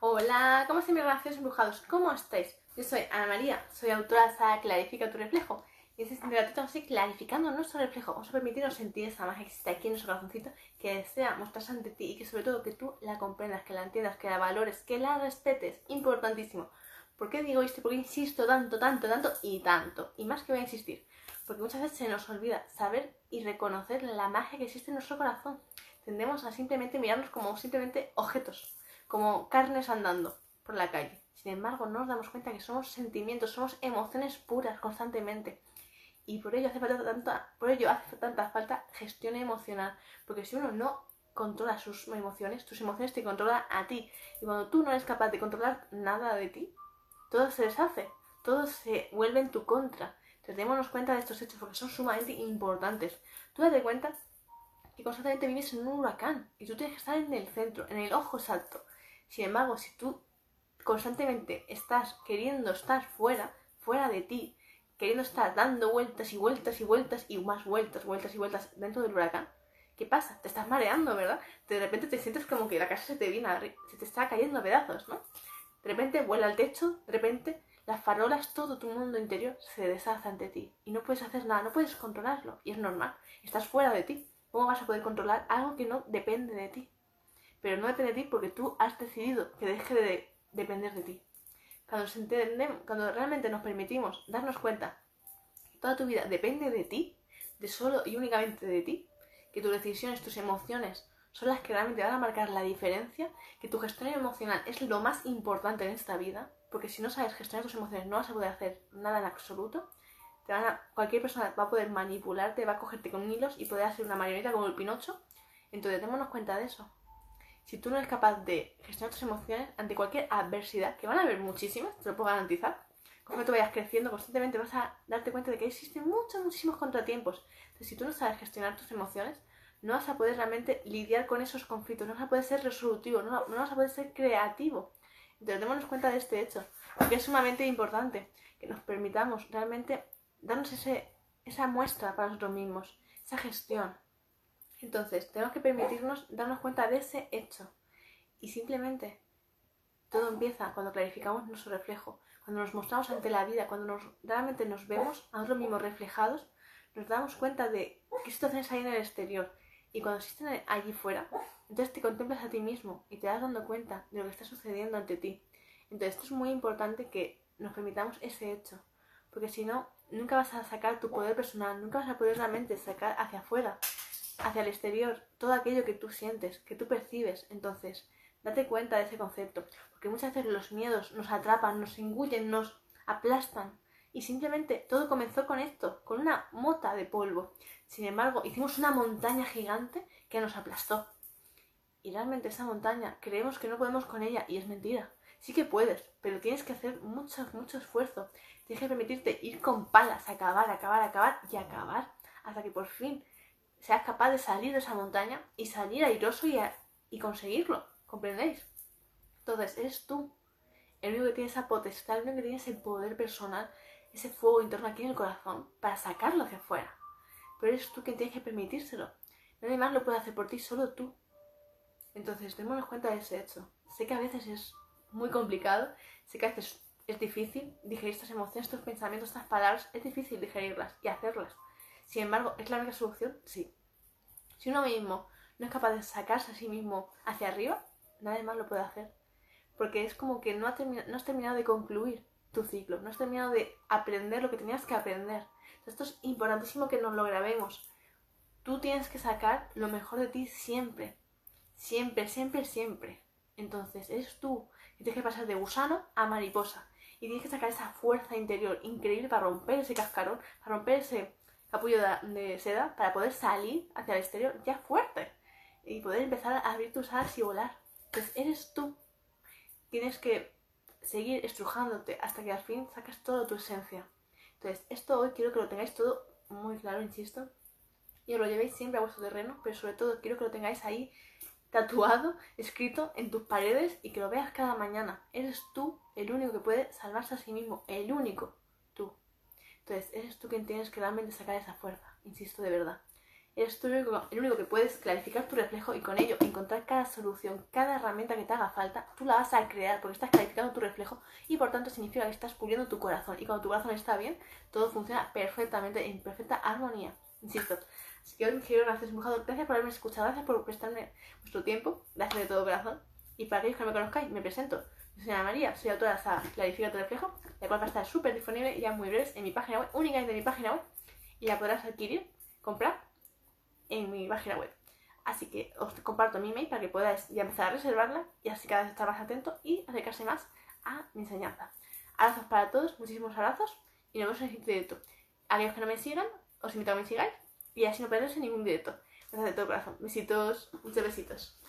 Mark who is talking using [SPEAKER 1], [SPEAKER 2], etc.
[SPEAKER 1] Hola, ¿cómo están mis relaciones embrujados? ¿Cómo estáis? Yo soy Ana María, soy autora de Clarifica tu reflejo. Y este es un ratito así clarificando nuestro reflejo. Vamos a permitirnos sentir esa magia que existe aquí en nuestro corazoncito, que desea mostrarse ante ti y que sobre todo que tú la comprendas, que la entiendas, que la valores, que la respetes. Importantísimo. ¿Por qué digo esto? ¿Por qué insisto tanto, tanto, tanto y tanto? Y más que voy a insistir. Porque muchas veces se nos olvida saber y reconocer la magia que existe en nuestro corazón. Tendemos a simplemente mirarnos como simplemente objetos como carnes andando por la calle. Sin embargo, no nos damos cuenta que somos sentimientos, somos emociones puras constantemente. Y por ello hace falta tanta, por ello hace tanta falta gestión emocional. Porque si uno no controla sus emociones, tus emociones te controlan a ti. Y cuando tú no eres capaz de controlar nada de ti, todo se deshace, todo se vuelve en tu contra. Entonces démonos cuenta de estos hechos porque son sumamente importantes. Tú date cuenta que constantemente vives en un huracán y tú tienes que estar en el centro, en el ojo exacto. Sin embargo, si tú constantemente estás queriendo estar fuera, fuera de ti, queriendo estar dando vueltas y vueltas y vueltas y más vueltas, vueltas y vueltas dentro del huracán, ¿qué pasa? Te estás mareando, ¿verdad? De repente te sientes como que la casa se te viene, a... se te está cayendo a pedazos, ¿no? De repente vuela al techo, de repente las farolas, todo tu mundo interior se deshace ante ti y no puedes hacer nada, no puedes controlarlo y es normal, estás fuera de ti. ¿Cómo vas a poder controlar algo que no depende de ti? Pero no depende de ti porque tú has decidido que deje de depender de ti. Cuando, cuando realmente nos permitimos darnos cuenta que toda tu vida depende de ti, de solo y únicamente de ti, que tus decisiones, tus emociones son las que realmente van a marcar la diferencia, que tu gestión emocional es lo más importante en esta vida, porque si no sabes gestionar tus emociones no vas a poder hacer nada en absoluto, cualquier persona va a poder manipularte, va a cogerte con hilos y poder hacer una marioneta como el Pinocho, entonces démonos cuenta de eso si tú no eres capaz de gestionar tus emociones ante cualquier adversidad, que van a haber muchísimas, te lo puedo garantizar, conforme tú vayas creciendo constantemente vas a darte cuenta de que existen muchos, muchísimos contratiempos. Entonces, si tú no sabes gestionar tus emociones, no vas a poder realmente lidiar con esos conflictos, no vas a poder ser resolutivo, no, vas a poder ser creativo. Entonces, démonos cuenta de este hecho, porque es sumamente importante que nos permitamos realmente darnos ese, esa muestra para nosotros mismos, esa gestión. Entonces, tenemos que permitirnos darnos cuenta de ese hecho. Y simplemente todo empieza cuando clarificamos nuestro reflejo, cuando nos mostramos ante la vida, cuando nos, realmente nos vemos a nosotros mismos reflejados, nos damos cuenta de qué situaciones hay en el exterior. Y cuando existen allí fuera, entonces te contemplas a ti mismo y te das dando cuenta de lo que está sucediendo ante ti. Entonces, esto es muy importante que nos permitamos ese hecho, porque si no, nunca vas a sacar tu poder personal, nunca vas a poder realmente sacar hacia afuera hacia el exterior todo aquello que tú sientes, que tú percibes. Entonces, date cuenta de ese concepto, porque muchas veces los miedos nos atrapan, nos engullen, nos aplastan. Y simplemente todo comenzó con esto, con una mota de polvo. Sin embargo, hicimos una montaña gigante que nos aplastó. Y realmente esa montaña creemos que no podemos con ella y es mentira. Sí que puedes, pero tienes que hacer mucho, mucho esfuerzo. Tienes que permitirte ir con palas, acabar, acabar, acabar y acabar hasta que por fin seas capaz de salir de esa montaña y salir airoso y, y conseguirlo. ¿Comprendéis? Entonces, eres tú el único que tiene esa potestad, el único que tiene ese poder personal, ese fuego interno aquí en el corazón para sacarlo hacia afuera. Pero eres tú quien tienes que permitírselo. Nadie más lo puede hacer por ti, solo tú. Entonces, démonos cuenta de ese hecho. Sé que a veces es muy complicado, sé que a veces es difícil digerir estas emociones, estos pensamientos, estas palabras, es difícil digerirlas y hacerlas. Sin embargo, ¿es la única solución? Sí. Si uno mismo no es capaz de sacarse a sí mismo hacia arriba, nadie más lo puede hacer. Porque es como que no, has terminado de concluir tu ciclo, no has terminado de aprender lo que tenías que aprender. Esto es importantísimo que nos lo grabemos. Tú tienes que sacar lo mejor de ti siempre. Siempre, siempre, siempre. Entonces, eres tú que tienes que pasar de gusano a mariposa. Y tienes que sacar esa fuerza interior increíble para romper ese cascarón, para romper ese capullo de, seda para poder salir hacia el exterior ya fuerte y poder empezar a abrir tus alas y volar. Pues eres tú. Tienes que seguir estrujándote hasta que al fin sacas toda tu esencia. Entonces, esto hoy quiero que lo tengáis todo muy claro, insisto. Y os lo llevéis siempre a vuestro terreno, pero sobre todo quiero que lo tengáis ahí tatuado, escrito en tus paredes y que lo veas cada mañana. Eres tú el único que puede salvarse a sí mismo, el único. Entonces, eres tú quien tienes que realmente sacar esa fuerza, insisto de verdad. eres tú el único, que puedes clarificar tu reflejo y con ello encontrar cada solución, cada herramienta que te haga falta, tú la vas a crear porque estás clarificando tu reflejo y por tanto significa que estás puliendo tu corazón. Y cuando tu corazón está bien, todo funciona perfectamente, en perfecta armonía. Insisto. Así que hoy quiero gracias. Gracias por haberme escuchado, gracias por prestarme vuestro tiempo, gracias de todo corazón. Y para aquellos que no me conozcáis, me presento. Soy Ana María, soy autora de la saga Clarifica reflejo, la cual va a estar súper disponible ya muy breves en mi página web, únicamente en mi página web, y la podrás adquirir, comprar en mi página web. Así que os comparto mi email para que podáis ya empezar a reservarla y así cada vez estar más atento y acercarse más a mi enseñanza. Abrazos para todos, muchísimos abrazos y nos vemos en el siguiente directo. Aquellos que no me sigan, os invito a que me sigáis y así no perderos en ningún directo. Gracias de todo corazón. Besitos, muchos besitos.